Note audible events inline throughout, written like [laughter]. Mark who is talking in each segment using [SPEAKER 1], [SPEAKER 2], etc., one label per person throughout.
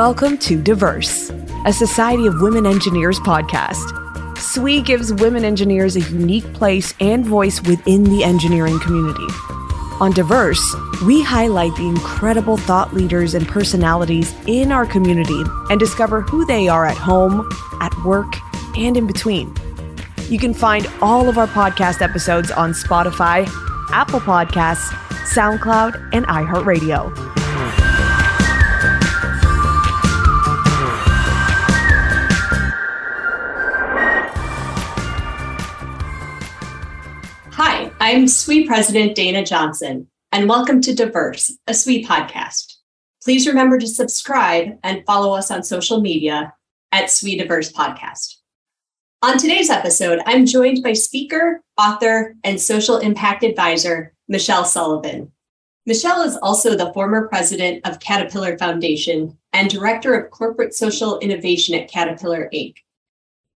[SPEAKER 1] Welcome to Diverse, a Society of Women Engineers podcast. SWE gives women engineers a unique place and voice within the engineering community. On Diverse, we highlight the incredible thought leaders and personalities in our community and discover who they are at home, at work, and in between. You can find all of our podcast episodes on Spotify, Apple Podcasts, SoundCloud, and iHeartRadio.
[SPEAKER 2] I'm SWE President Dayna Johnson, and welcome to Diverse, a SWE podcast. Please remember to subscribe and follow us on social media at SWE Diverse Podcast. On today's episode, I'm joined by speaker, author, and social impact advisor, Michele Sullivan. Michele is also the former president of Caterpillar Foundation and director of corporate social innovation at Caterpillar Inc.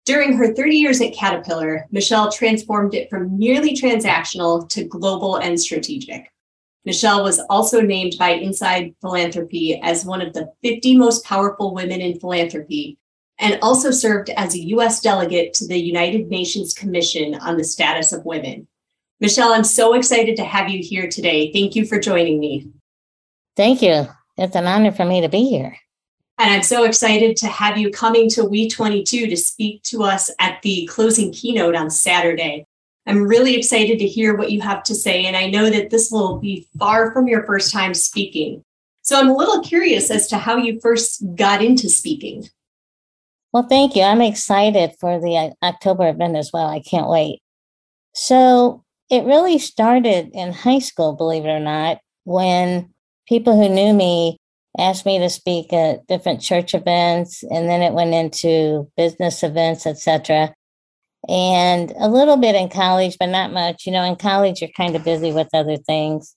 [SPEAKER 2] During her 30 years at Caterpillar, Michele transformed it from merely transactional to global and strategic. Michele was also named by Inside Philanthropy as one of the 50 most powerful women in philanthropy and also served as a U.S. delegate to the United Nations Commission on the Status of Women. Michele, I'm so excited to have you here today. Thank you for joining me.
[SPEAKER 3] Thank you. It's an honor for me to be here.
[SPEAKER 2] And I'm so excited to have you coming to WE22 to speak to us at the closing keynote on Saturday. I'm really excited to hear what you have to say, and I know that this will be far from your first time speaking. So I'm a little curious as to how you first got into speaking.
[SPEAKER 3] Well, thank you. I'm excited for the uh, October event as well. I can't wait. So it really started in high school, believe it or not, when people who knew me asked me to speak at different church events and then it went into business events etc and a little bit in college but not much. You know in college you're kind of busy with other things.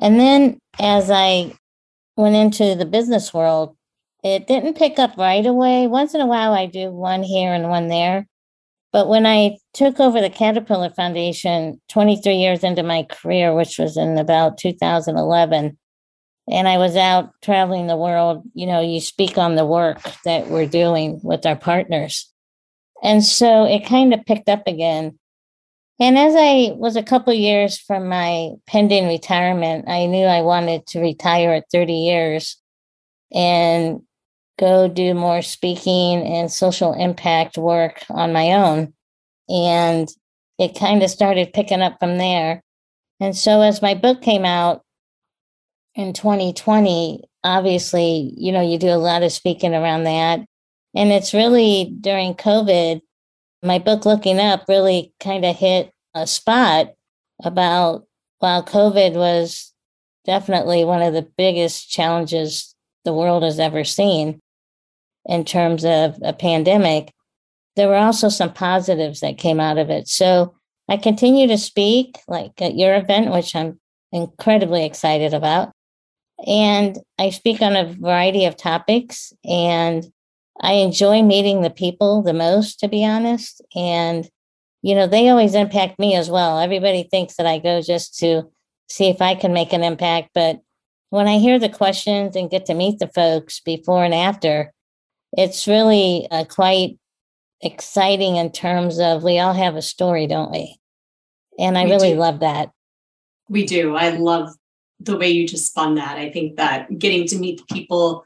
[SPEAKER 3] And then as i went into the business world it didn't pick up right away. Once in a while i do one here and one there. But when i took over the caterpillar foundation 23 years into my career which was in about 2011 and I was out traveling the world, you know, you speak on the work that we're doing with our partners. And so it kind of picked up again. And as I was a couple years from my pending retirement, I knew I wanted to retire at 30 years and go do more speaking and social impact work on my own. And it kind of started picking up from there. And so as my book came out, in 2020, obviously, you know, you do a lot of speaking around that. And it's really during COVID, my book Looking Up really kind of hit a spot about while COVID was definitely one of the biggest challenges the world has ever seen in terms of a pandemic, there were also some positives that came out of it. So I continue to speak, like at your event, which I'm incredibly excited about. And I speak on a variety of topics and I enjoy meeting the people the most, to be honest. And, you know, they always impact me as well. Everybody thinks that I go just to see if I can make an impact. But when I hear the questions and get to meet the folks before and after, it's really uh, quite exciting in terms of we all have a story, don't we? And I we really do. love that.
[SPEAKER 2] We do. I love the way you just spun that. I think that getting to meet the people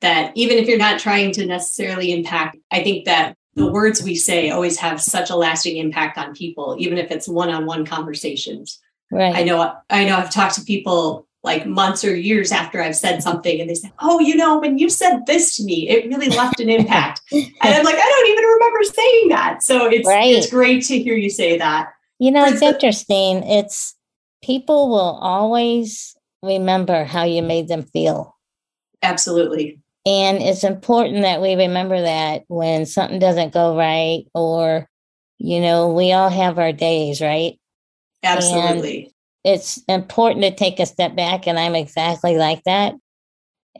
[SPEAKER 2] that even if you're not trying to necessarily impact, I think that the words we say always have such a lasting impact on people, even if it's one-on-one conversations. Right. I know I know I've talked to people like months or years after I've said something and they say, Oh, you know, when you said this to me, it really left an impact. [laughs] and I'm like, I don't even remember saying that. So it's right. it's great to hear you say that.
[SPEAKER 3] You know, it's interesting. It's people will always remember how you made them feel.
[SPEAKER 2] Absolutely.
[SPEAKER 3] And it's important that we remember that when something doesn't go right, or, you know, we all have our days, right?
[SPEAKER 2] Absolutely.
[SPEAKER 3] And it's important to take a step back, and I'm exactly like that.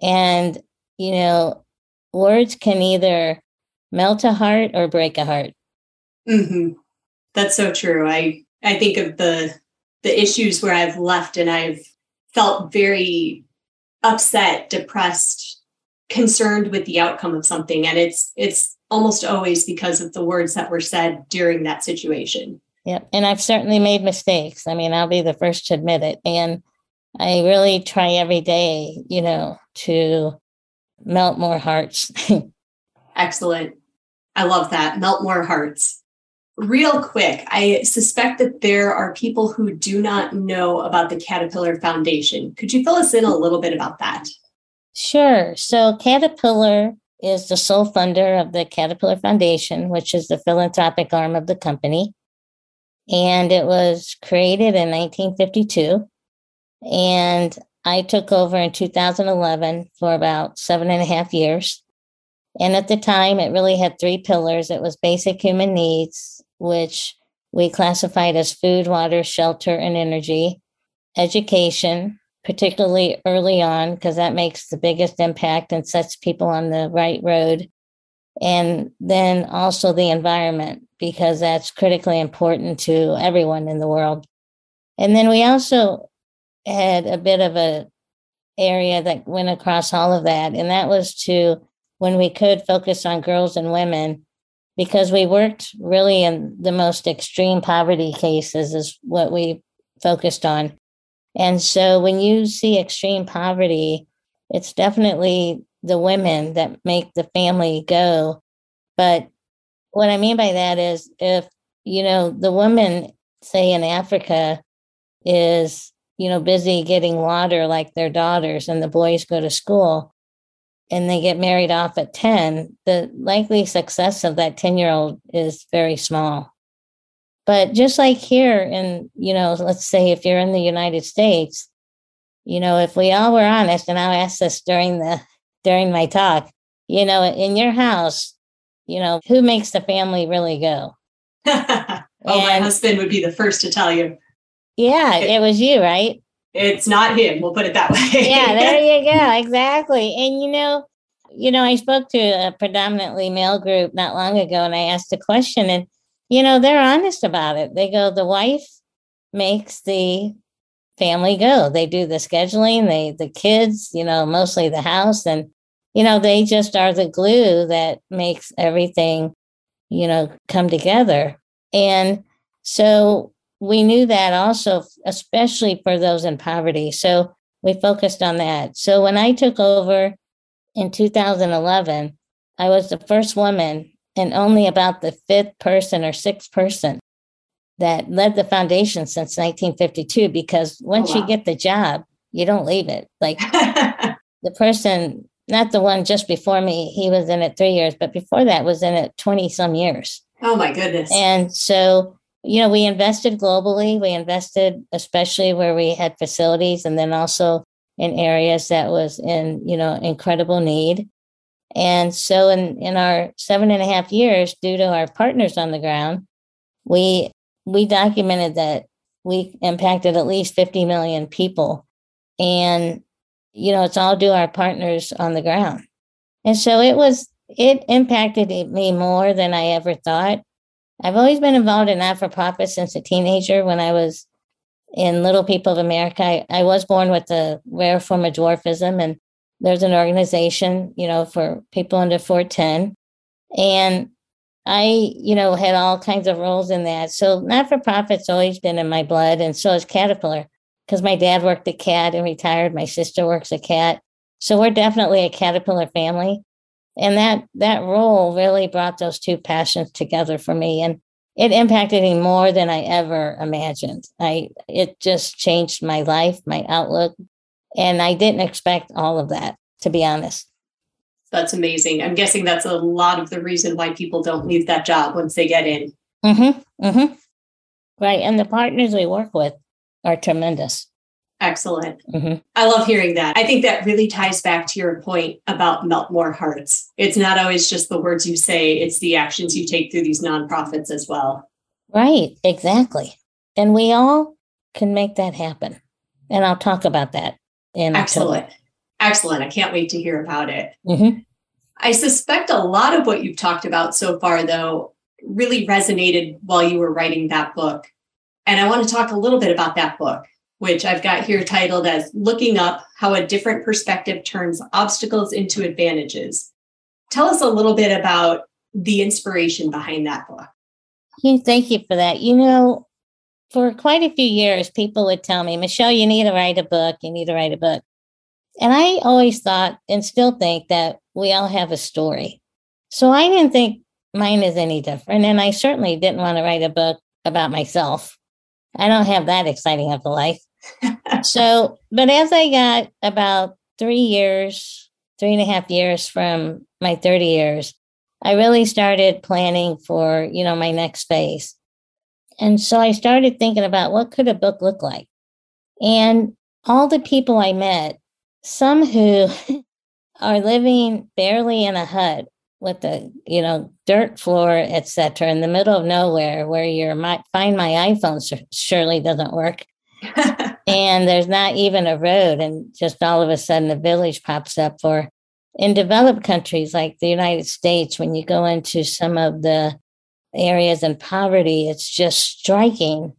[SPEAKER 3] And, you know, words can either melt a heart or break a heart.
[SPEAKER 2] Mm-hmm. That's so true. I I think of the the issues where I've left and I've felt very upset, depressed, concerned with the outcome of something and it's it's almost always because of the words that were said during that situation.
[SPEAKER 3] Yep. And I've certainly made mistakes. I mean, I'll be the first to admit it. And I really try every day, you know, to melt more hearts. [laughs]
[SPEAKER 2] Excellent. I love that. Melt more hearts. Real quick, I suspect that there are people who do not know about the Caterpillar Foundation. Could you fill us in a little bit about that?
[SPEAKER 3] Sure. So, Caterpillar is the sole funder of the Caterpillar Foundation, which is the philanthropic arm of the company. And it was created in 1952. And I took over in 2011 for about seven and a half years. And at the time, it really had three pillars it was basic human needs, which we classified as food, water, shelter, and energy, education, particularly early on, because that makes the biggest impact and sets people on the right road. And then also the environment, because that's critically important to everyone in the world. And then we also had a bit of a area that went across all of that, and that was to when we could focus on girls and women because we worked really in the most extreme poverty cases is what we focused on. And so when you see extreme poverty, it's definitely the women that make the family go. But what I mean by that is if, you know, the woman, say in Africa, is, you know, busy getting water like their daughters and the boys go to school, and they get married off at 10, the likely success of that 10 year old is very small. But just like here, in, you know, let's say if you're in the United States, you know, if we all were honest, and I'll ask this during the during my talk, you know, in your house, you know, who makes the family really go? [laughs]
[SPEAKER 2] oh, my husband would be the first to tell you.
[SPEAKER 3] Yeah, it was you, right?
[SPEAKER 2] It's not him. We'll put it that way.
[SPEAKER 3] yeah, there you [laughs] go. Exactly. And you know, you know, I spoke to a predominantly male group not long ago, and I asked a question, and you know, they're honest about it. They go, the wife makes the family go. They do the scheduling. They the kids, you know, mostly the house, and you know, they just are the glue that makes everything, you know, come together. And so we knew that also, especially for those in poverty. So we focused on that. So when I took over in 2011, I was the first woman and only about the fifth person or sixth person that led the foundation since 1952 because once oh, wow. you get the job, you don't leave it. Like [laughs] the person, not the one just before me, he was in it three years, but before that was in it 20 some years.
[SPEAKER 2] Oh my goodness.
[SPEAKER 3] And so you know, we invested globally. We invested especially where we had facilities and then also in areas that was in, you know, incredible need. And so in, in our seven and a half years, due to our partners on the ground, we we documented that we impacted at least 50 million people. And, you know, it's all due our partners on the ground. And so it was it impacted me more than I ever thought. I've always been involved in not for profit since a teenager. When I was in Little People of America, I, I was born with a rare form of dwarfism, and there's an organization, you know, for people under 410. And I, you know, had all kinds of roles in that. So not for profit's always been in my blood, and so is Caterpillar, because my dad worked at CAT and retired. My sister works at CAT. So we're definitely a Caterpillar family and that that role really brought those two passions together for me and it impacted me more than i ever imagined. I it just changed my life my outlook and i didn't expect all of that to be honest.
[SPEAKER 2] That's amazing. I'm guessing that's a lot of the reason why people don't leave that job once they get in.
[SPEAKER 3] Mm-hmm mm-hmm. Right and the partners we work with are tremendous
[SPEAKER 2] Excellent. Mm-hmm. I love hearing that. I think that really ties back to your point about melt more hearts. It's not always just the words you say, it's the actions you take through these nonprofits as well.
[SPEAKER 3] Right, exactly. And we all can make that happen. And I'll talk about that in
[SPEAKER 2] Excellent. October. Excellent. I can't wait to hear about it. Mm-hmm. I suspect a lot of what you've talked about so far, though, really resonated while you were writing that book. And I want to talk a little bit about that book which I've got here titled as Looking Up How a Different Perspective Turns Obstacles into Advantages. Tell us a little bit about the inspiration behind that book.
[SPEAKER 3] Thank you for that. You know, for quite a few years, people would tell me, Michele, you need to write a book. You need to write a book. And I always thought and still think that we all have a story. So I didn't think mine is any different. And I certainly didn't want to write a book about myself. I don't have that exciting of a life. so, but as I got about three years, three and a half years from my 30 years, I really started planning for, you know, my next phase. And so I started thinking about what could a book look like? And all the people I met, some who [laughs] are living barely in a hut with the, you know, dirt floor, etc., in the middle of nowhere where your my, find my iPhone surely doesn't work. [laughs] and there's not even a road and just all of a sudden a village pops up for in developed countries like the United States, when you go into some of the areas in poverty, it's just striking,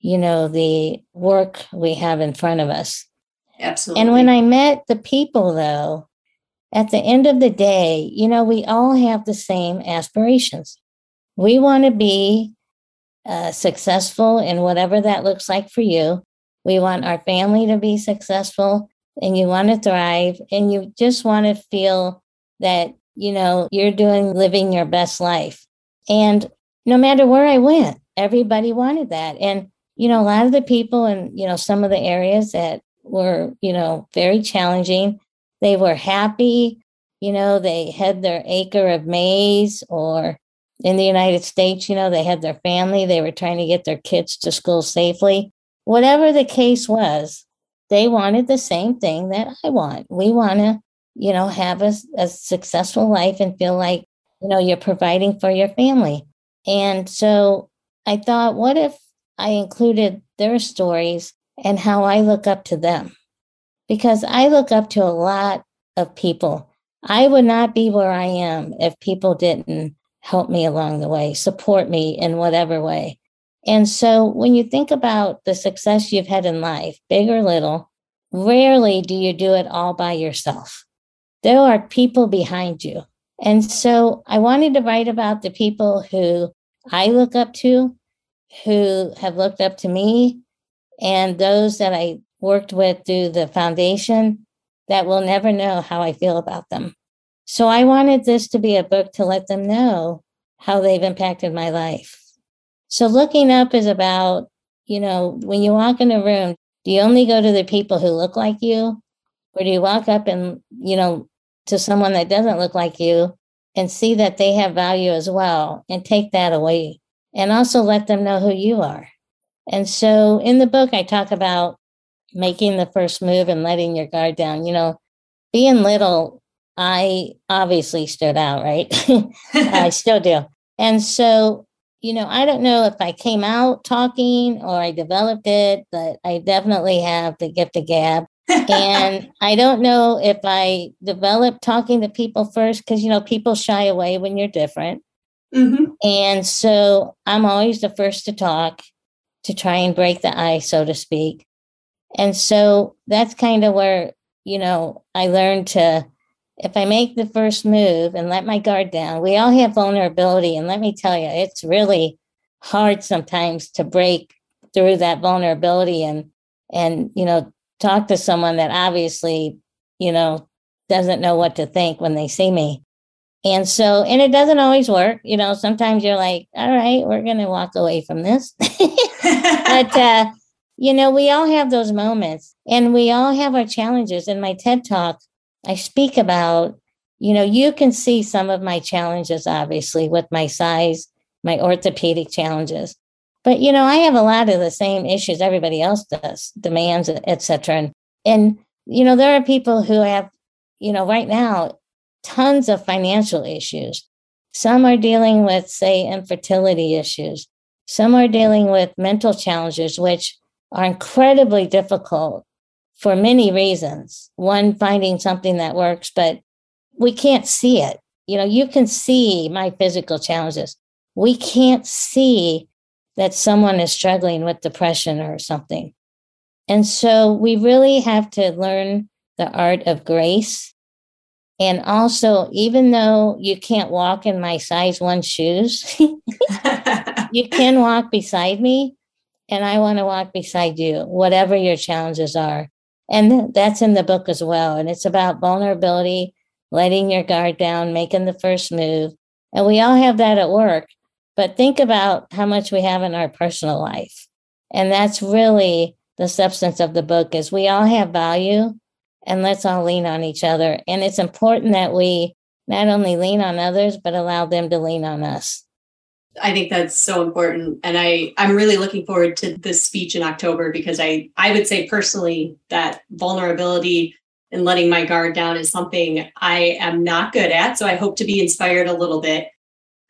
[SPEAKER 3] you know, the work we have in front of us.
[SPEAKER 2] Absolutely.
[SPEAKER 3] And when I met the people, though, at the end of the day, you know, we all have the same aspirations. We want to be uh, successful in whatever that looks like for you. We want our family to be successful and you want to thrive and you just want to feel that, you know, you're doing living your best life. And no matter where I went, everybody wanted that. And, you know, a lot of the people in, you know, some of the areas that were, you know, very challenging, they were happy. You know, they had their acre of maize or in the United States, you know, they had their family, they were trying to get their kids to school safely. Whatever the case was, they wanted the same thing that I want. We want to, you know, have a, a successful life and feel like, you know, you're providing for your family. And so I thought, what if I included their stories and how I look up to them? Because I look up to a lot of people. I would not be where I am if people didn't help me along the way, support me in whatever way. And so when you think about the success you've had in life, big or little, rarely do you do it all by yourself. There are people behind you. And so I wanted to write about the people who I look up to, who have looked up to me, and those that I worked with through the foundation that will never know how I feel about them. So I wanted this to be a book to let them know how they've impacted my life. So looking up is about, you know, when you walk in a room, do you only go to the people who look like you? Or do you walk up and, you know, to someone that doesn't look like you and see that they have value as well and take that away and also let them know who you are. And so in the book, I talk about making the first move and letting your guard down. You know, being little, I obviously stood out, right? [laughs] I [laughs] still do. And so, you know, I don't know if I came out talking or I developed it, but I definitely have the gift of gab and [laughs] I don't know if I developed talking to people first because, you know, people shy away when you're different. Mm-hmm. And so I'm always the first to talk to try and break the ice, so to speak. And so that's kind of where, you know, I learned to, if I make the first move and let my guard down, we all have vulnerability. And let me tell you, it's really hard sometimes to break through that vulnerability and, and, you know, talk to someone that obviously, you know, doesn't know what to think when they see me. And so, and it doesn't always work. You know, sometimes you're like, all right, we're going to walk away from this. [laughs] but, uh, you know, we all have those moments and we all have our challenges. In my TED talk, I speak about, you know, you can see some of my challenges, obviously, with my size, my orthopedic challenges. But you know, I have a lot of the same issues everybody else does, demands, etc. And and you know, there are people who have, you know, right now, tons of financial issues. Some are dealing with, say, infertility issues. Some are dealing with mental challenges, which are incredibly difficult for many reasons. One, finding something that works, but we can't see it. You know, you can see my physical challenges. We can't see that someone is struggling with depression or something. And so we really have to learn the art of grace. And also, even though you can't walk in my size one shoes, [laughs] you can walk beside me. And I want to walk beside you, whatever your challenges are. And that's in the book as well. And it's about vulnerability, letting your guard down, making the first move. And we all have that at work. But think about how much we have in our personal life. And that's really the substance of the book is we all have value and let's all lean on each other. And it's important that we not only lean on others, but allow them to lean on us.
[SPEAKER 2] I think that's so important. And I, I'm really looking forward to this speech in October because I, I would say personally that vulnerability and letting my guard down is something I am not good at. So I hope to be inspired a little bit.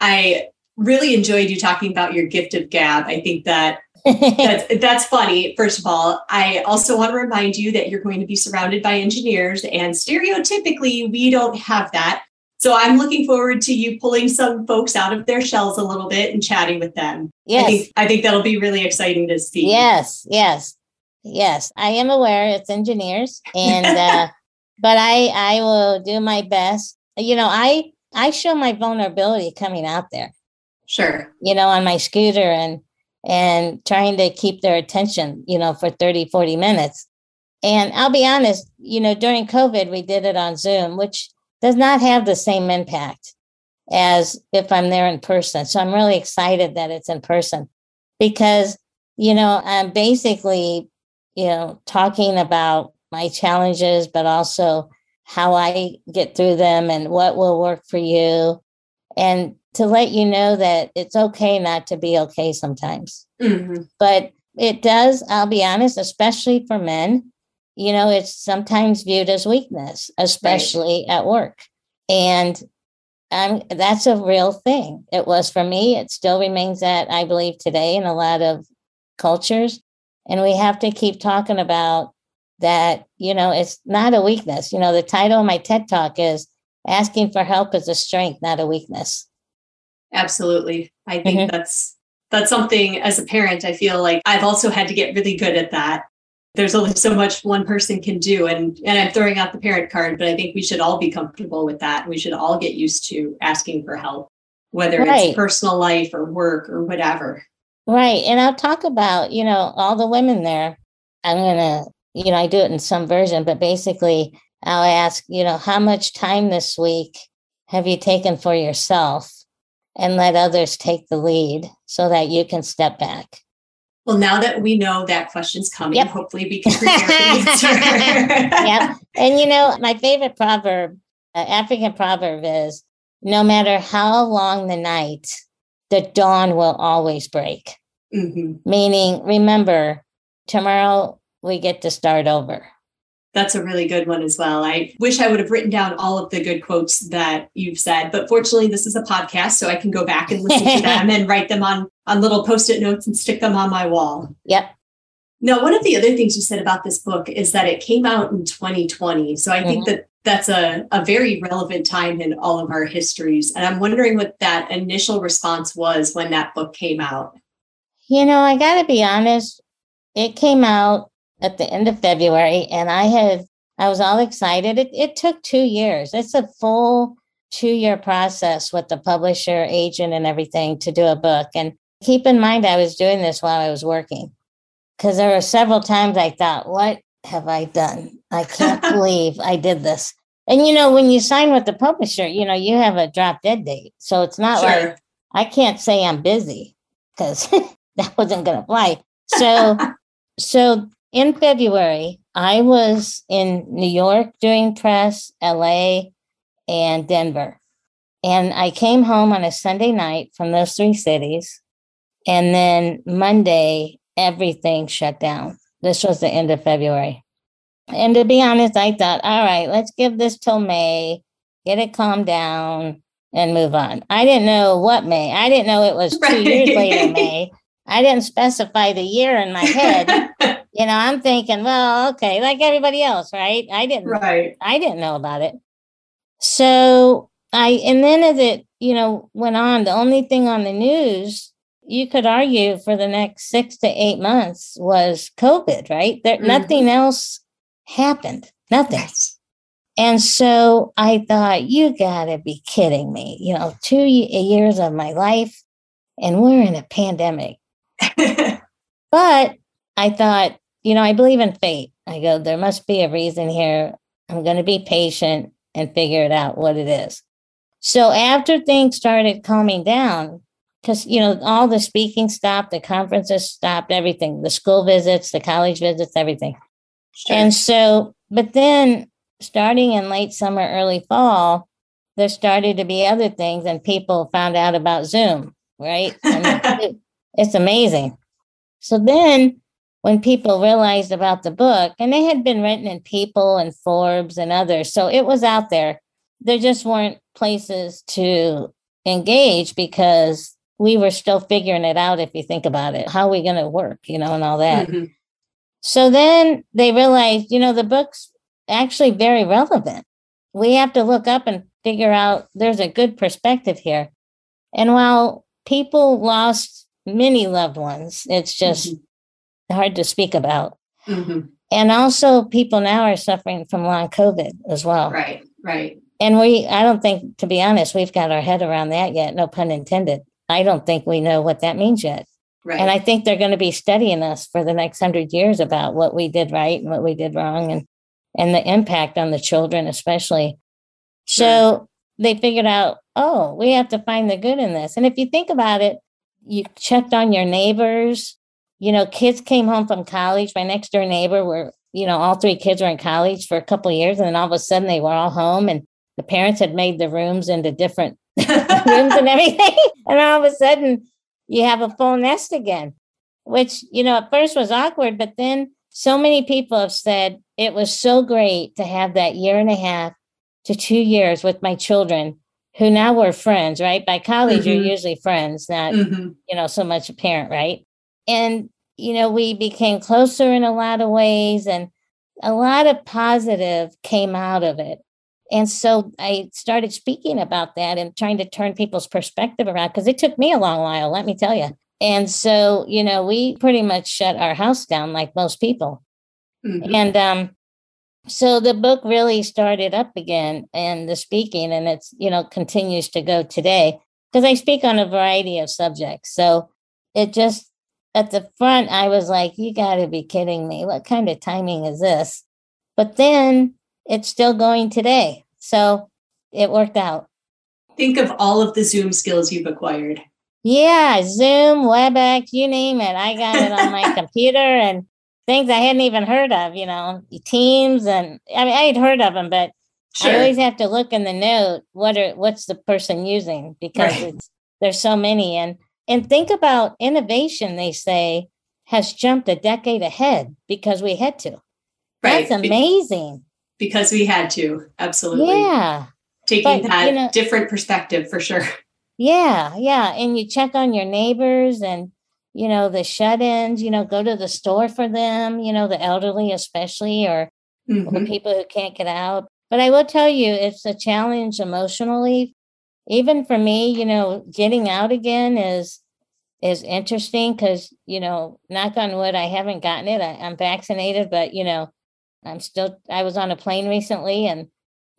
[SPEAKER 2] I really enjoyed you talking about your gift of gab. I think that [laughs] that's, that's funny. First of all, I also want to remind you that you're going to be surrounded by engineers, and stereotypically, we don't have that. So I'm looking forward to you pulling some folks out of their shells a little bit and chatting with them.
[SPEAKER 3] Yes.
[SPEAKER 2] I think, I think that'll be really exciting to see.
[SPEAKER 3] Yes, yes, yes. I am aware it's engineers, and [laughs] uh, but I I will do my best. You know, I I show my vulnerability coming out there.
[SPEAKER 2] Sure.
[SPEAKER 3] You know, on my scooter and and trying to keep their attention, you know, for 30, 40 minutes. And I'll be honest, you know, during COVID, we did it on Zoom, which does not have the same impact as if I'm there in person. So I'm really excited that it's in person because, you know, I'm basically, you know, talking about my challenges, but also how I get through them and what will work for you. And to let you know that it's okay not to be okay sometimes. Mm-hmm. But it does, I'll be honest, especially for men, you know, it's sometimes viewed as weakness, especially right. at work. And um, that's a real thing. It was for me. It still remains that, I believe, today in a lot of cultures. And we have to keep talking about that, you know, it's not a weakness. You know, the title of my TED talk is Asking for Help is a Strength, not a Weakness.
[SPEAKER 2] Absolutely. I think mm-hmm. that's that's something as a parent I feel like I've also had to get really good at that. There's only so much one person can do and and I'm throwing out the parent card, but I think we should all be comfortable with that. We should all get used to asking for help, whether right. it's personal life or work or whatever.
[SPEAKER 3] Right. And I'll talk about, you know, all the women there. I'm going to, you know, I do it in some version, but basically I'll ask, you know, how much time this week have you taken for yourself? and let others take the lead so that you can step back.
[SPEAKER 2] Well, now that we know that question's coming, yep. hopefully we can prepare the [laughs] answer.
[SPEAKER 3] yep. And you know, my favorite proverb, uh, African proverb is no matter how long the night, the dawn will always break. Mm-hmm. Meaning, remember, tomorrow we get to start over.
[SPEAKER 2] That's a really good one as well. I wish I would have written down all of the good quotes that you've said, but fortunately, this is a podcast, so I can go back and listen to them [laughs] and write them on on little post-it notes and stick them on my wall.
[SPEAKER 3] Yep.
[SPEAKER 2] Now, one of the other things you said about this book is that it came out in 2020. So I mm-hmm. think that that's a, a very relevant time in all of our histories. And I'm wondering what that initial response was when that book came out.
[SPEAKER 3] You know, I got to be honest, it came out at the end of February, and I had I was all excited. It, it took two years. It's a full two year process with the publisher, agent, and everything to do a book. And keep in mind, I was doing this while I was working because there were several times I thought, "What have I done? I can't [laughs] believe I did this." And you know, when you sign with the publisher, you know you have a drop dead date, so it's not sure. like I can't say I'm busy because [laughs] that wasn't going to fly. So, [laughs] so in February, I was in New York doing press, LA, and Denver. And I came home on a Sunday night from those three cities. And then Monday, everything shut down. This was the end of February. And to be honest, I thought, all right, let's give this till May, get it calmed down, and move on. I didn't know what May. I didn't know it was two years later May. I didn't specify the year in my head. [laughs] you know, I'm thinking, well, okay, like everybody else, right? I didn't, right. I didn't know about it. So I, and then as it, you know, went on, the only thing on the news, you could argue for the next six to eight months was COVID, right? There, mm-hmm. nothing else happened. Nothing. Yes. And so I thought, you gotta be kidding me. You know, two years of my life, and we're in a pandemic. [laughs] but I thought, you know, I believe in fate. I go, there must be a reason here. I'm going to be patient and figure it out what it is. So after things started calming down, because you know all the speaking stopped, the conferences stopped, everything, the school visits, the college visits, everything. Sure. And so, but then starting in late summer, early fall, there started to be other things, and people found out about Zoom, right? [laughs] it, it's amazing. So then, when people realized about the book, and they had been written in People and Forbes and others, so it was out there. There just weren't places to engage because we were still figuring it out if you think about it how are we going to work you know and all that mm-hmm. so then they realized you know the book's actually very relevant we have to look up and figure out there's a good perspective here and while people lost many loved ones it's just mm-hmm. Hard to speak about mm-hmm. and also people now are suffering from long covid as well
[SPEAKER 2] right right
[SPEAKER 3] and we i don't think to be honest we've got our head around that yet no pun intended I don't think we know what that means yet. Right. And I think they're going to be studying us for the next hundred years about what we did right and what we did wrong and and the impact on the children especially. So they figured out, oh, we have to find the good in this. And if you think about it, you checked on your neighbors. You know, kids came home from college. My next door neighbor were, you know, all three kids were in college for a couple of years, and then all of a sudden they were all home and the parents had made the rooms into different [laughs] rooms and everything. [laughs] And all of a sudden, you have a full nest again, which, you know, at first was awkward, but then so many people have said it was so great to have that year and a half to two years with my children who now were friends, right? By college, mm-hmm. you're usually friends, not, mm-hmm. you know, so much a parent, right? And, you know, we became closer in a lot of ways and a lot of positive came out of it. And so I started speaking about that and trying to turn people's perspective around because it took me a long while, let me tell you. And so, you know, we pretty much shut our house down like most people. Mm-hmm. And um, so the book really started up again and the speaking, and it's, you know, continues to go today because I speak on a variety of subjects. So it just, at the front, I was like, you got to be kidding me. What kind of timing is this? But then it's still going today. So it worked out.
[SPEAKER 2] Think of all of the Zoom skills you've acquired.
[SPEAKER 3] Yeah, Zoom, WebEx, you name it. I got it on my [laughs] computer and things I hadn't even heard of, you know, Teams and I mean I had heard of them, but sure. I always have to look in the note what are what's the person using because right. it's there's so many and and think about innovation they say has jumped a decade ahead because we had to. Right. That's amazing
[SPEAKER 2] because we had to. Absolutely.
[SPEAKER 3] Yeah.
[SPEAKER 2] Taking but, that you know, different perspective for sure. [laughs]
[SPEAKER 3] Yeah. Yeah. And you check on your neighbors and, you know, the shut ins, you know, go to the store for them, you know, the elderly, especially, or mm-hmm. people who can't get out. But I will tell you, it's a challenge emotionally. Even for me, you know, getting out again is is interesting because you know knock on wood i haven't gotten it I, am vaccinated but you know I'm still, I was on a plane recently and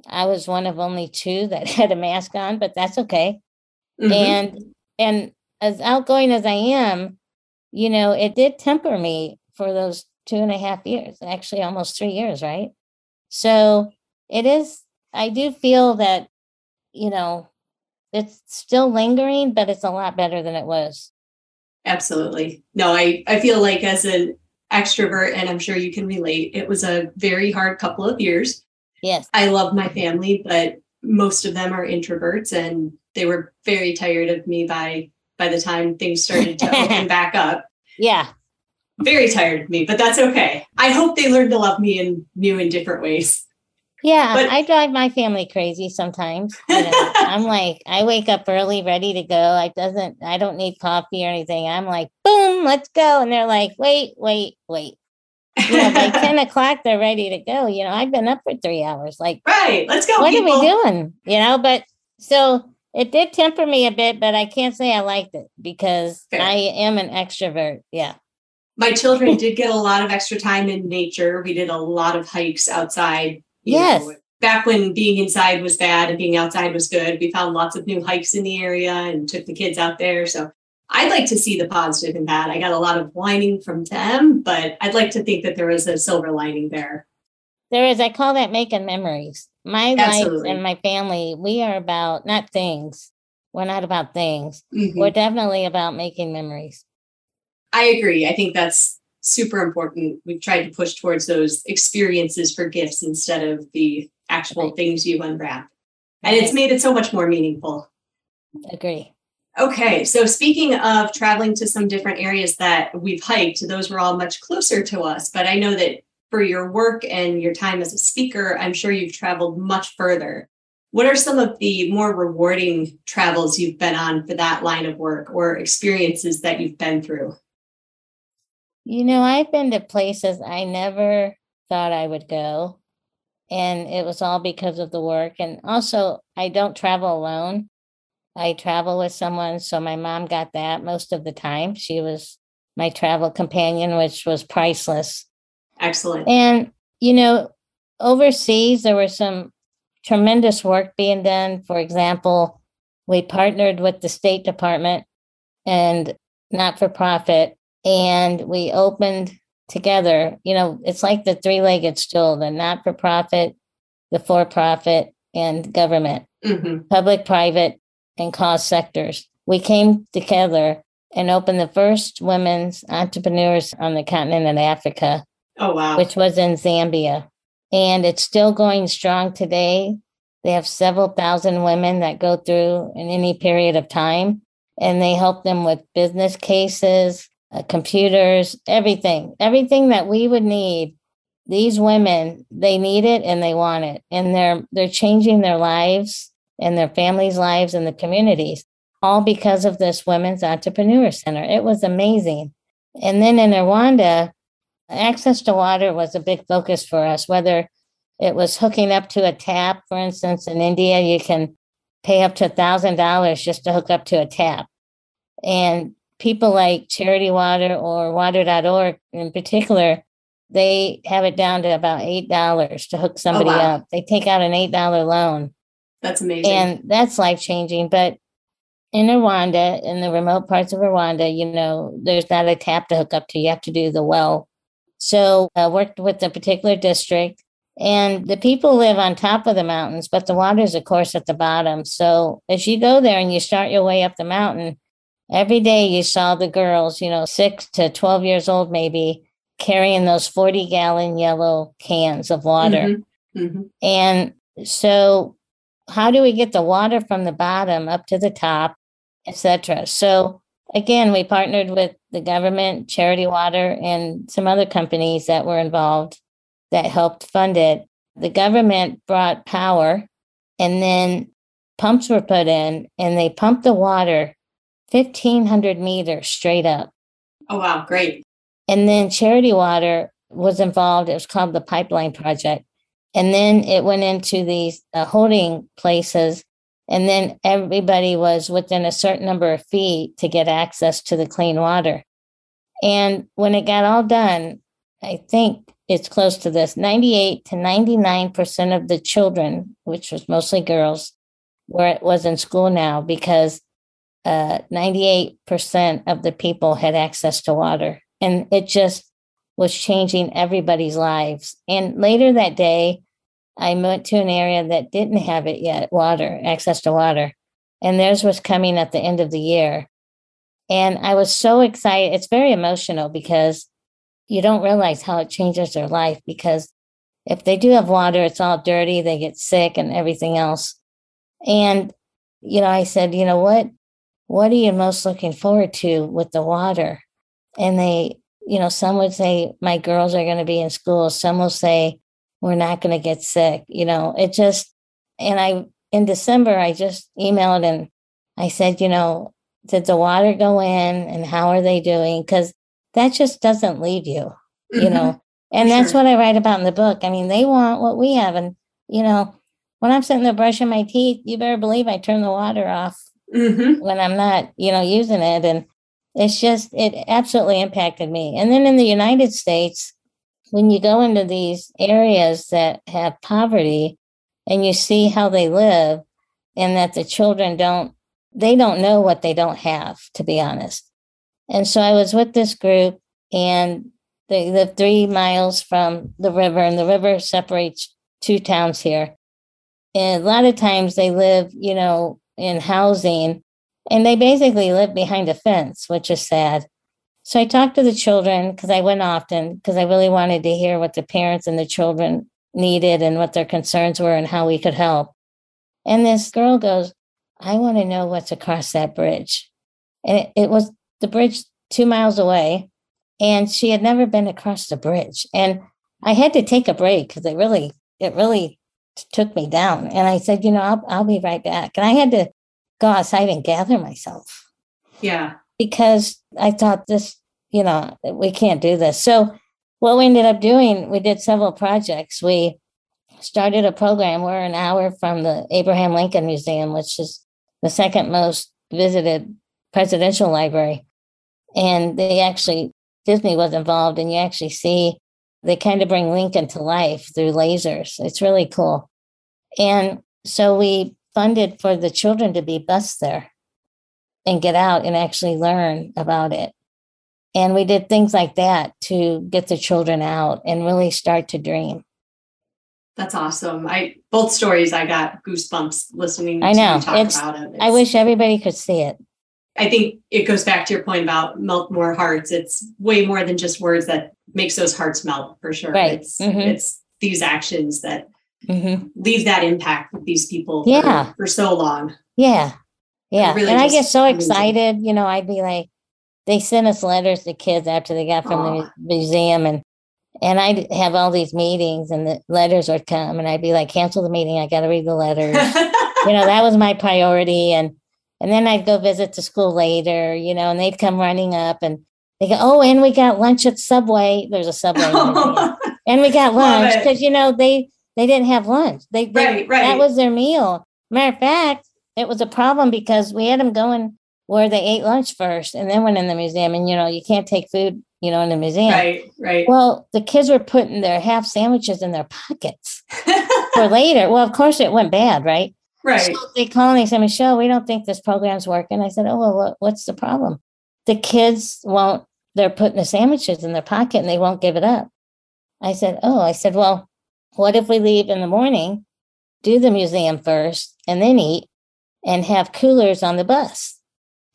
[SPEAKER 3] I was one of only two that [laughs] had a mask on, but that's okay. Mm-hmm. And, and as outgoing as I am, you know, it did temper me for those two and a half years, actually almost three years, right? So it is, I do feel that, you know, it's still lingering, but it's a lot better than it was.
[SPEAKER 2] Absolutely. No, I, I feel like as an extrovert, and I'm sure you can relate. It was a very hard couple of years.
[SPEAKER 3] Yes.
[SPEAKER 2] I love my family, but most of them are introverts and they were very tired of me by by the time things started to open [laughs] back up.
[SPEAKER 3] Yeah.
[SPEAKER 2] Very tired of me, but that's okay. I hope they learned to love me in new and different ways.
[SPEAKER 3] Yeah, but, I drive my family crazy sometimes. You know, [laughs] I'm like, I wake up early, ready to go. I doesn't, I don't need coffee or anything. I'm like, boom, let's go. And they're like, wait, wait, wait. You know, by [laughs] 10 o'clock, they're ready to go. You know, I've been up for three hours. Like,
[SPEAKER 2] right, let's go.
[SPEAKER 3] What people. are we doing? You know, but so it did temper me a bit, but I can't say I liked it because
[SPEAKER 2] Fair.
[SPEAKER 3] I am an extrovert. Yeah.
[SPEAKER 2] My children [laughs] did get a lot of extra time in nature. We did a lot of hikes outside.
[SPEAKER 3] Yes.
[SPEAKER 2] know, back when being inside was bad and being outside was good, we found lots of new hikes in the area and took the kids out there. So I'd like to see the positive in that. I got a lot of whining from them, but I'd like to think that there was a silver lining there.
[SPEAKER 3] There is, I call that making memories. My life and my family, we are about not things. We're not about things.
[SPEAKER 2] Mhm.
[SPEAKER 3] We're definitely about making memories.
[SPEAKER 2] I agree. I think that's super important. We've tried to push towards those experiences for gifts instead of the actual things you unwrap. And it's made it so much more meaningful.
[SPEAKER 3] Agree.
[SPEAKER 2] Okay, so speaking of traveling to some different areas that we've hiked, those were all much closer to us. But I know that for your work and your time as a speaker, I'm sure you've traveled much further. What are some of the more rewarding travels you've been on for that line of work or experiences that you've been through?
[SPEAKER 3] You know, I've been to places I never thought I would go. And it was all because of the work. And also, I don't travel alone. I travel with someone. So my mom got that most of the time. She was my travel companion, which was priceless.
[SPEAKER 2] Excellent.
[SPEAKER 3] And, you know, overseas, there was some tremendous work being done. For example, we partnered with the State Department and not for profit, and we opened together. You know, it's like the three legged stool the not for profit, the for profit, and government,
[SPEAKER 2] Mhm.
[SPEAKER 3] public, private, and cost sectors. We came together and opened the first women's entrepreneurs on the continent of Africa
[SPEAKER 2] Oh, wow.
[SPEAKER 3] which was in Zambia. And it's still going strong today. They have several thousand women that go through in any period of time, and they help them with business cases, uh, computers, everything, everything that we would need. These women, they need it and they want it, and they're they're changing their lives and their families' lives and the communities, all because of this Women's Entrepreneur Center. It was amazing. And then in Rwanda, access to water was a big focus for us whether it was hooking up to a tap for instance in india you can pay up to a thousand dollars just to hook up to a tap and people like charity water or water.org in particular they have it down to about eight dollars to hook oh, somebody
[SPEAKER 2] wow.
[SPEAKER 3] up they take out an eight dollar loan
[SPEAKER 2] That's amazing.
[SPEAKER 3] and that's life changing. But in Rwanda, in the remote parts of Rwanda, you know, there's not a tap to hook up to. You have to do the well. So I worked with a particular district, and the people live on top of the mountains, but the water's, of course, at the bottom. So as you go there and you start your way up the mountain, every day you saw the girls, you know, six to 12 years old, maybe, carrying those 40 gallon yellow cans of water.
[SPEAKER 2] Mhm. Mhm.
[SPEAKER 3] And so how do we get the water from the bottom up to the top, etc. So again, we partnered with the government, Charity Water, and some other companies that were involved that helped fund it. The government brought power and then pumps were put in and they pumped the water 1500 meters straight up.
[SPEAKER 2] Oh, wow. Great.
[SPEAKER 3] And then Charity Water was involved. It was called the Pipeline Project. And then it went into these uh, holding places. And then everybody was within a certain number of feet to get access to the clean water. And when it got all done, I think it's close to this 98 to 99% of the children, which was mostly girls, were was in school now because uh, 98% of the people had access to water. And it just was changing everybody's lives. And later that day, I went to an area that didn't have it yet water, access to water. And theirs was coming at the end of the year. And I was so excited. It's very emotional because you don't realize how it changes their life. Because if they do have water, it's all dirty, they get sick and everything else. And, you know, I said, you know what? What are you most looking forward to with the water? And they, you know, some would say, my girls are going to be in school. Some will say, we're not going to get sick. You know, it just, and I, in December, I just emailed and I said, you know, did the water go in and how are they doing? Because that just doesn't leave you, you
[SPEAKER 2] Mhm.
[SPEAKER 3] know. And that's
[SPEAKER 2] sure.
[SPEAKER 3] what I write about in the book. I mean, they want what we have. And, you know, when I'm sitting there brushing my teeth, you better believe I turn the water off
[SPEAKER 2] Mm-hmm.
[SPEAKER 3] when I'm not, you know, using it. And it's just, it absolutely impacted me. And then in the United States, when you go into these areas that have poverty and you see how they live and that the children don't, they don't know what they don't have, to be honest. And so I was with this group and they live three miles from the river, and the river separates two towns here. And a lot of times they live, you know, in housing and they basically live behind a fence, which is sad. So I talked to the children because I went often because I really wanted to hear what the parents and the children needed and what their concerns were and how we could help. And this girl goes, I want to know what's across that bridge. And it, it was the bridge two miles away. And she had never been across the bridge. And I had to take a break because it really, it really took me down. And I said, you know, I'll, I'll be right back. And I had to go outside and gather myself
[SPEAKER 2] Yeah.
[SPEAKER 3] because I thought this, you know, we can't do this. So what we ended up doing, we did several projects. We started a program. We're an hour from the Abraham Lincoln Museum, which is the second most visited presidential library. And they actually, Disney was involved, and you actually see they kind of bring Lincoln to life through lasers. It's really cool. And so we funded for the children to be bused there and get out and actually learn about it. And we did things like that to get the children out and really start to dream.
[SPEAKER 2] That's awesome. I both stories I got goosebumps listening
[SPEAKER 3] I
[SPEAKER 2] to
[SPEAKER 3] know.
[SPEAKER 2] you talk
[SPEAKER 3] It's-
[SPEAKER 2] about it.
[SPEAKER 3] I wish everybody could see it.
[SPEAKER 2] I think it goes back to your point about melt more hearts. It's way more than just words that makes those hearts melt for sure.
[SPEAKER 3] Right.
[SPEAKER 2] It's
[SPEAKER 3] Mhm.
[SPEAKER 2] it's these actions that
[SPEAKER 3] hmm
[SPEAKER 2] leave that impact with these people for-
[SPEAKER 3] Yeah.
[SPEAKER 2] for, so long.
[SPEAKER 3] Yeah. Yeah.
[SPEAKER 2] really
[SPEAKER 3] and I get so
[SPEAKER 2] amazing.
[SPEAKER 3] excited. You know, I'd be like, they sent us letters to kids after they got from the museum and and I'd have all these meetings and the letters would come and I'd be like, cancel the meeting. I got to read the letters. [laughs] you know that was my priority and and then i'd go visit the school later you know and they'd come running up and they go oh and we got lunch at subway. There's a subway in the museum. [laughs] and we got lunch because you know they they didn't have lunch. They, they
[SPEAKER 2] Right, right.
[SPEAKER 3] that was their meal. Matter of fact it was a problem because we had them going where they ate lunch first and then went in the museum. And you know you can't take food you know in the museum.
[SPEAKER 2] Right, right.
[SPEAKER 3] well the kids were putting their half sandwiches in their pockets [laughs] for later. Well of course it went bad right
[SPEAKER 2] right.
[SPEAKER 3] so they called and they said, Michele, we don't think this program's working. I said, Oh, well, what's the problem? The kids won't, they're putting the sandwiches in their pocket and they won't give it up. I said, Oh, I said, Well, what if we leave in the morning, do the museum first, and then eat and have coolers on the bus?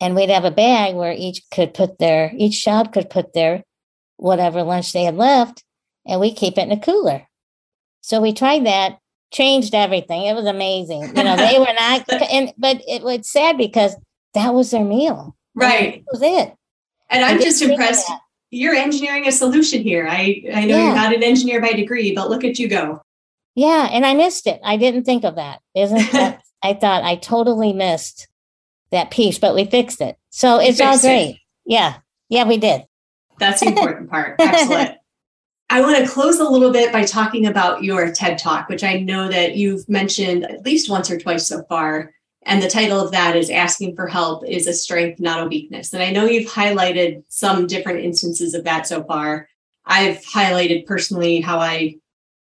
[SPEAKER 3] And we'd have a bag where each could put their, each child could put their whatever lunch they had left, and we keep it in a cooler. So we tried that changed everything. It was amazing. You know, they were not, [laughs] and but it was sad because that was their meal.
[SPEAKER 2] Right.
[SPEAKER 3] That was it.
[SPEAKER 2] And I'm just impressed. You're engineering a solution here. I, I know
[SPEAKER 3] Yeah.
[SPEAKER 2] you're not an engineer by degree, but look at you go.
[SPEAKER 3] Yeah, and I missed it. I didn't think of that. Isn't [laughs] that? I thought I totally missed that piece, but we fixed it. So it's all
[SPEAKER 2] fixed it.
[SPEAKER 3] great. Yeah, yeah, we did.
[SPEAKER 2] That's the important part. Excellent. [laughs] I want to close a little bit by talking about your TED Talk, which I know that you've mentioned at least once or twice so far. And the title of that is Asking for Help is a Strength, Not a Weakness. And I know you've highlighted some different instances of that so far. I've highlighted personally how I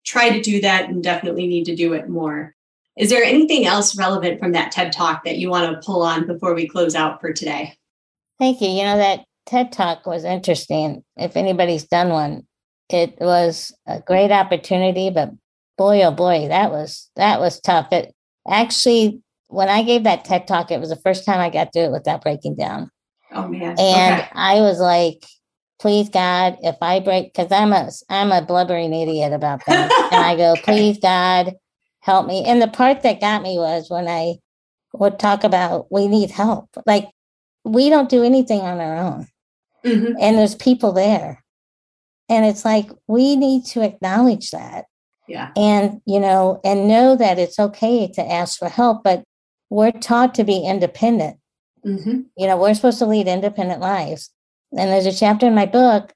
[SPEAKER 2] try to do that and definitely need to do it more. Is there anything else relevant from that TED Talk that you want to pull on before we close out for today?
[SPEAKER 3] Thank you. You know that TED Talk was interesting. If anybody's done one, it was a great opportunity, but boy, oh boy, that was that was tough. It actually, when I gave that TED Talk, it was the first time I got to do it without breaking down.
[SPEAKER 2] Oh, man.
[SPEAKER 3] And
[SPEAKER 2] Okay.
[SPEAKER 3] I was like, please God, if I break, because I'm a I'm a blubbering idiot about that, and I go, [laughs] please God, help me. And the part that got me was when I would talk about we need help, like we don't do anything on our own,
[SPEAKER 2] Mhm.
[SPEAKER 3] and there's people there, and it's like we need to acknowledge that,
[SPEAKER 2] Yeah.
[SPEAKER 3] and you know, and know that it's okay to ask for help, but we're taught to be independent
[SPEAKER 2] hmm
[SPEAKER 3] you know we're supposed to lead independent lives and there's a chapter in my book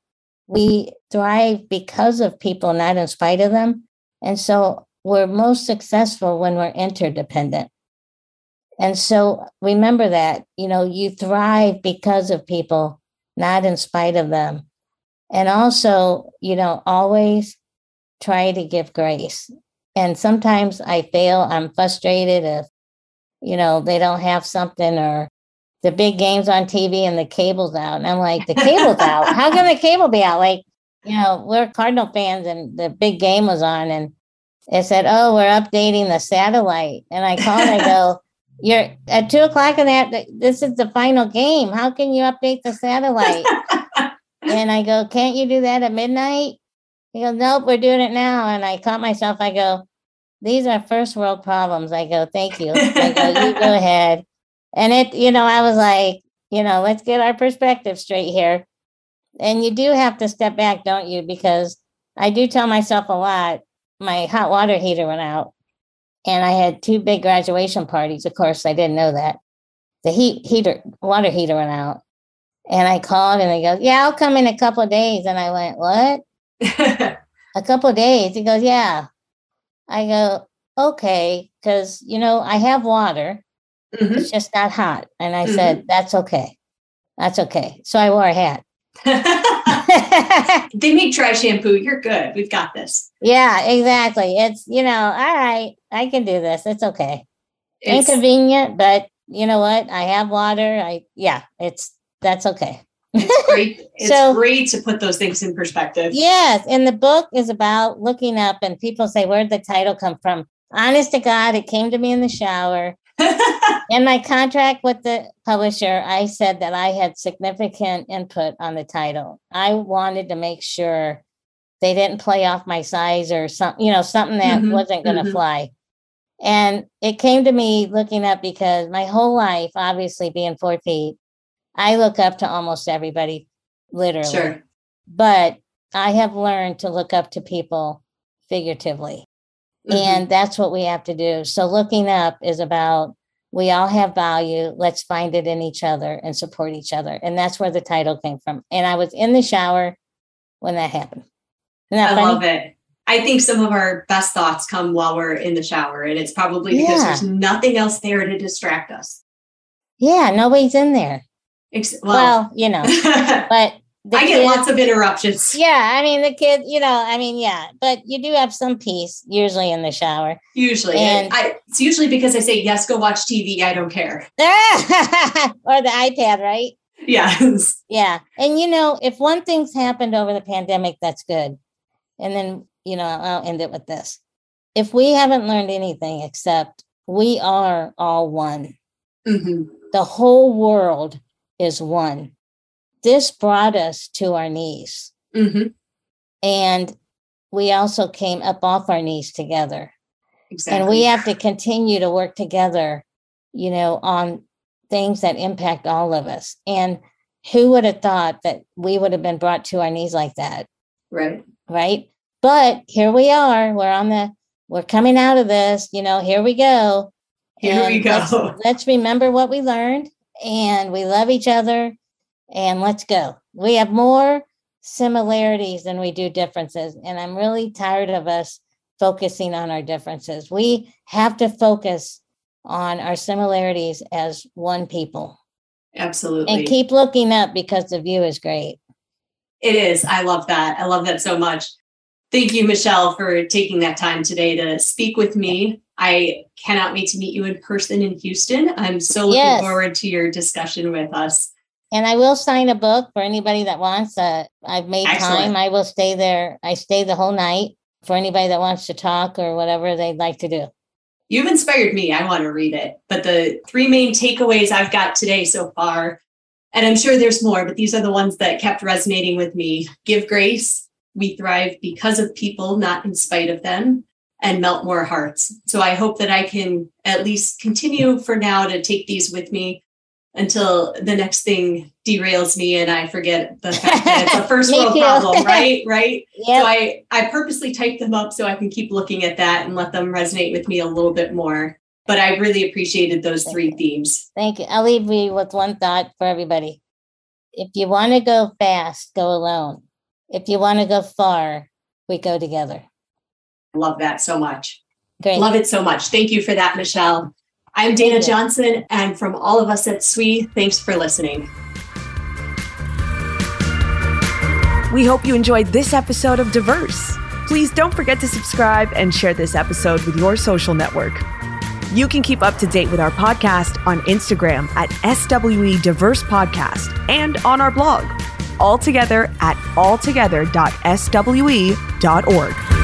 [SPEAKER 3] we thrive because of people not in spite of them and so we're most successful when we're interdependent. And so remember that, you know, you thrive because of people, not in spite of them. And also, you know, always try to give grace. And sometimes I fail, I'm frustrated if, you know, they don't have something or the big games on TV and the cable's out. And I'm like, the cable's out. [laughs] How can the cable be out? Like, you know, we're Cardinal fans and the big game was on and it said, Oh, we're updating the satellite. And I called, and I go, [laughs] You're at two o'clock in that this is the final game. How can you update the [laughs] satellite? And I go, Can't you do that at midnight? He goes, Nope, we're doing it now. And I caught myself, I go, These are first world problems. I go, Thank you. I go, You go [laughs] ahead. And it, you know, I was like, you know, let's get our perspective straight here. And you do have to step back, don't you? Because I do tell myself a lot. My hot water heater went out, and I had two big graduation parties. Of course, I didn't know that. The heat heater, water heater went out. And I called and they go, Yeah, I'll come in a couple of days. And I went, What? [laughs] a couple of days. He goes, Yeah. I go, Okay. Cause, you know, I have water. Mm-hmm. It's just not hot. And I mm-hmm. said, That's okay. That's okay. So I wore a hat. [laughs]
[SPEAKER 2] they make dry shampoo. You're good. We've got this.
[SPEAKER 3] Yeah, exactly. It's, you know, all right, I can do this. It's okay. It's, Inconvenient, but you know what? I have water. I, yeah, it's, that's okay.
[SPEAKER 2] It's great. [laughs] It's so, great to put those things in perspective.
[SPEAKER 3] Yes. And the book is about looking up, and people say, Where'd the title come from? Honest to God, it came to me in the shower. [laughs] in my contract with the publisher, I said that I had significant input on the title. I wanted to make sure they didn't play off my size or something, you know, something that mm-hmm, wasn't going to mm-hmm. fly. And it came to me looking up because my whole life, obviously being four feet, I look up to almost everybody, literally. Sure. But I have learned to look up to people figuratively. Mm-hmm. And that's what we have to do. So looking up is about we all have value. Let's find it in each other and support each other. And that's where the title came from. And I was in the shower when that happened.
[SPEAKER 2] That I funny? love it. I think some of our best thoughts come while we're in the shower, and it's probably because yeah. there's nothing else there to distract us.
[SPEAKER 3] Yeah, nobody's in there. Ex- well, well, you know, [laughs] but
[SPEAKER 2] I get lots of interruptions.
[SPEAKER 3] Yeah, I mean the kid, you know, I mean, yeah, but you do have some peace usually in the shower.
[SPEAKER 2] Usually, and I, it's usually because I say yes, go watch TV. I don't care. [laughs]
[SPEAKER 3] or the iPad, right?
[SPEAKER 2] Yes.
[SPEAKER 3] Yeah, and you know, if one thing's happened over the pandemic, that's good. And then you know, I'll end it with this: if we haven't learned anything except we are all one, mm-hmm. the whole world is one this brought us to our knees. Mm-hmm. And we also came up off our knees together. Exactly. And we have to continue to work together, you know, on things that impact all of us. And who would have thought that we would have been brought to our knees like that?
[SPEAKER 2] Right.
[SPEAKER 3] Right. But here we are. We're on the, we're coming out of this, you know, here we go.
[SPEAKER 2] Here and we go.
[SPEAKER 3] Let's, [laughs] let's remember what we learned and we love each other and let's go. We have more similarities than we do differences. And I'm really tired of us focusing on our differences. We have to focus on our similarities as one people.
[SPEAKER 2] Absolutely.
[SPEAKER 3] And keep looking up because the view is great.
[SPEAKER 2] It is. I love that. I love that so much. Thank you, Michele, for taking that time today to speak with me. I cannot wait to meet you in person in Houston. I'm so looking yes. forward to your discussion with us.
[SPEAKER 3] And I will sign a book for anybody that wants. Uh, I've made Excellent. time. I will stay there. I stay the whole night for anybody that wants to talk or whatever they'd like to do.
[SPEAKER 2] You've inspired me. I want to read it. But the three main takeaways I've got today so far, and I'm sure there's more, but these are the ones that kept resonating with me. Give grace. We thrive because of people, not in spite of them, and melt more hearts. So I hope that I can at least continue for now to take these with me until the next thing derails me and I forget the fact that it's a [laughs] first world problem, [laughs] right? Right. Yep. So I, I purposely type them up so I can keep looking at that and let them resonate with me a little bit more. But I really appreciated those Thank three
[SPEAKER 3] you.
[SPEAKER 2] themes.
[SPEAKER 3] Thank you. I'll leave you with one thought for everybody. If you want to go fast, go alone. If you want to go far, we go together.
[SPEAKER 2] Love that so much.
[SPEAKER 3] Great.
[SPEAKER 2] Love it so much. Thank you for that, Michele. I'm Dayna Johnson, and from all of us at SWE, thanks for listening.
[SPEAKER 1] We hope you enjoyed this episode of Diverse. Please don't forget to subscribe and share this episode with your social network. You can keep up to date with our podcast on Instagram at SWE Diverse Podcast and on our blog, altogether at alltogether.swe.org.